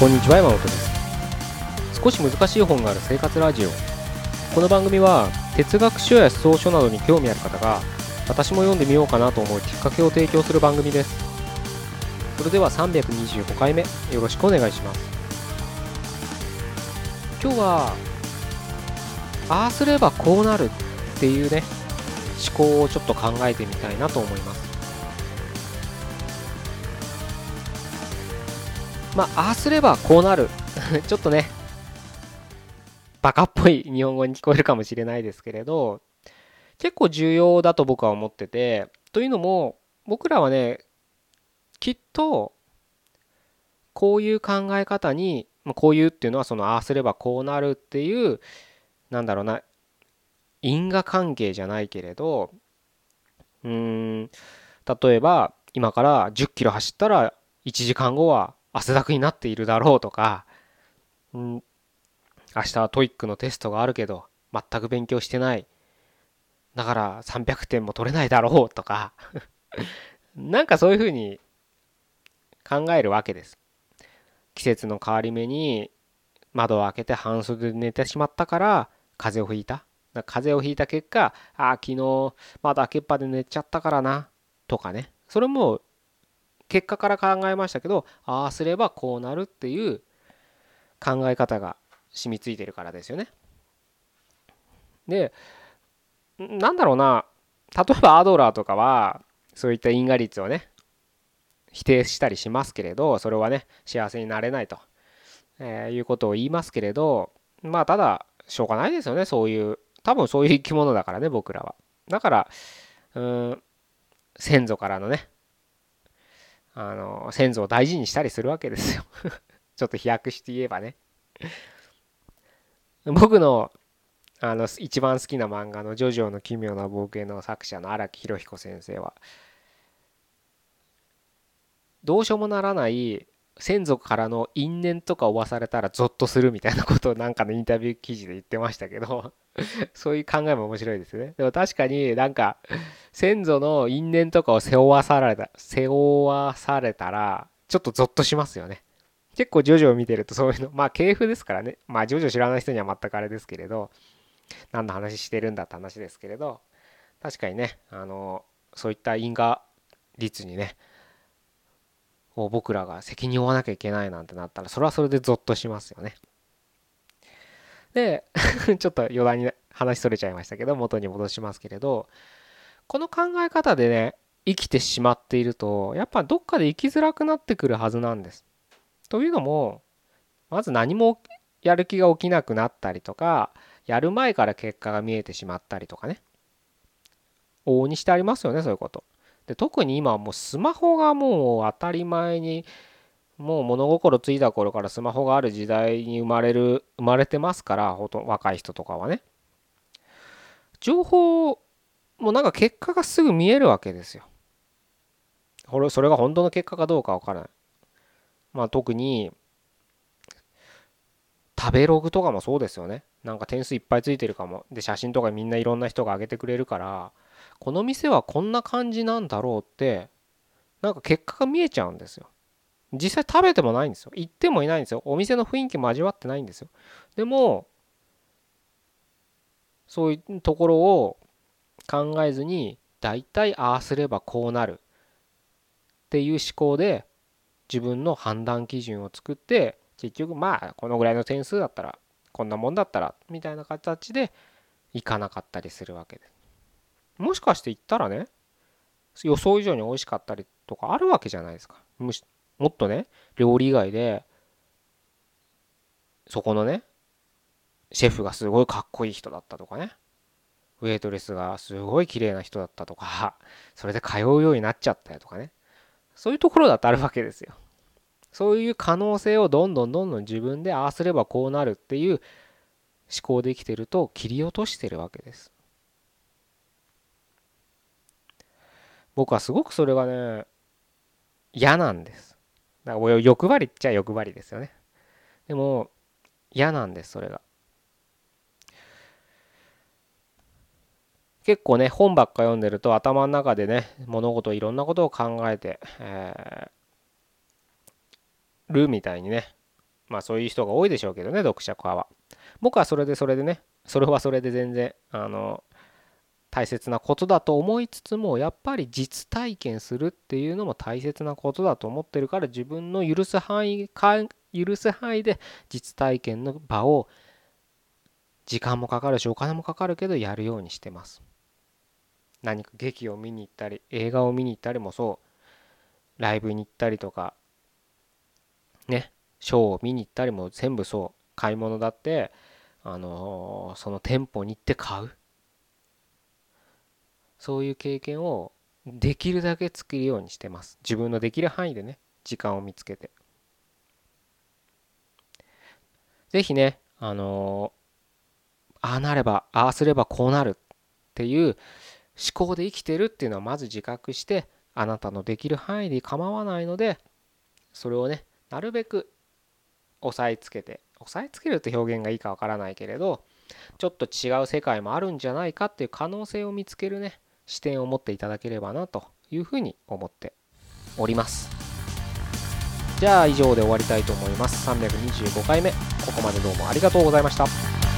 こんにちは山本です。少し難しい本がある生活ラジオ。この番組は哲学書や思想書などに興味ある方が私も読んでみようかなと思うきっかけを提供する番組です。それでは325回目よろしくお願いします。今日はああすればこうなるっていうね思考をちょっと考えてみたいなと思います。まあああすればこうなる。ちょっとねバカっぽい日本語に聞こえるかもしれないですけれど結構重要だと僕は思っててというのも僕らはねきっとこういう考え方にこういうっていうのはそのああすればこうなるっていうなんだろうな因果関係じゃないけれどうーん例えば今から10キロ走ったら1時間後は汗だくになっているだろうとか、うん、明日は TOEIC のテストがあるけど全く勉強してないだから300点も取れないだろうとか なんかそういうふうに考えるわけです。季節の変わり目に窓を開けて半袖で寝てしまったから風邪をひいた。風邪をひいた結果、ああ、昨日窓開けっぱで寝ちゃったからな。とかね。それも結果から考えましたけど、ああすればこうなるっていう考え方が染みついてるからですよね。で、なんだろうな、例えばアドラーとかは、そういった因果率をね、否定したりしますけれどそれはね幸せになれないと、えー、いうことを言いますけれどまあただしょうがないですよね。そういう多分そういう生き物だからね僕らは。だからうん先祖からのねあの先祖を大事にしたりするわけですよ。ちょっと飛躍して言えばね。僕のあの一番好きな漫画の「ジョジョの奇妙な冒険」の作者の荒木博彦先生はどうしようもならない先祖からの因縁とか負わされたらゾッとするみたいなことをなんかのインタビュー記事で言ってましたけど そういう考えも面白いですね。でも確かになんか先祖の因縁とかを背負わされた、背負わされたらちょっとゾッとしますよね。結構ジョジョを見てるとそういうの、まあ系譜ですからね。まあジョジョ知らない人には全くあれですけれど、何の話してるんだって話ですけれど、確かにね、あの、そういった因果率にね、を僕らが責任を負わなきゃいけないなんてなったらそれはそれでゾッとしますよね。で ちょっと余談に話それちゃいましたけど元に戻しますけれどこの考え方でね生きてしまっているとやっぱどっかで生きづらくなってくるはずなんです。というのもまず何もやる気が起きなくなったりとかやる前から結果が見えてしまったりとかね往々にしてありますよねそういうこと。で特に今はもうスマホがもう当たり前にもう物心ついた頃からスマホがある時代に生まれる生まれてますからほと若い人とかはね。情報もなんか結果がすぐ見えるわけですよ。これそれが本当の結果かどうかわからない。まあ特に食べログとかもそうですよね。なんか点数いっぱいついてるかも。で写真とかみんないろんな人が上げてくれるからこの店はこんな感じなんだろうってなんか結果が見えちゃうんですよ。実際食べてもないんですよ。行ってもいないんですよ。お店の雰囲気も味わってないんですよ。でもそういうところを考えずに大体ああすればこうなる。っていう思考で自分の判断基準を作って結局まあこのぐらいの点数だったらこんなもんだったらみたいな形でいかなかったりするわけです。もしかして言ったらね予想以上に美味しかったりとかあるわけじゃないですか。もっとね料理以外でそこのねシェフがすごいかっこいい人だったとかねウェイトレスがすごい綺麗な人だったとかそれで通うようになっちゃったよとかねそういうところだってあるわけですよ。そういう可能性をどんどんどんどん自分でああすればこうなるっていう思考できてると切り落としてるわけです。僕はすごくそれがね嫌なんです。だから欲張りっちゃ欲張りですよね。でも嫌なんですそれが。結構ね本ばっか読んでると頭の中でね物事いろんなことを考えて、えー、るみたいにねまあそういう人が多いでしょうけどね読者派は。僕はそれでそれでねそれはそれで全然あの大切なことだと思いつつもやっぱり実体験するっていうのも大切なことだと思ってるから自分の許す範囲許す範囲で実体験の場を時間もかかるしお金もかかるけどやるようにしてます。何か劇を見に行ったり映画を見に行ったりもそうライブに行ったりとかねショーを見に行ったりも全部そう。買い物だってあの、その店舗に行って買う。そういう経験をできるだけ作るようにしてます。自分のできる範囲でね時間を見つけて。是非ねあのー、ああなればああすればこうなるっていう思考で生きてるっていうのはまず自覚してあなたのできる範囲で構わないのでそれをねなるべく押さえつけて押さえつけるって表現がいいかわからないけれどちょっと違う世界もあるんじゃないかっていう可能性を見つけるね視点を持っていただければなというふうに思っております。じゃあ以上で終わりたいと思います。325回目。ここまでどうもありがとうございました。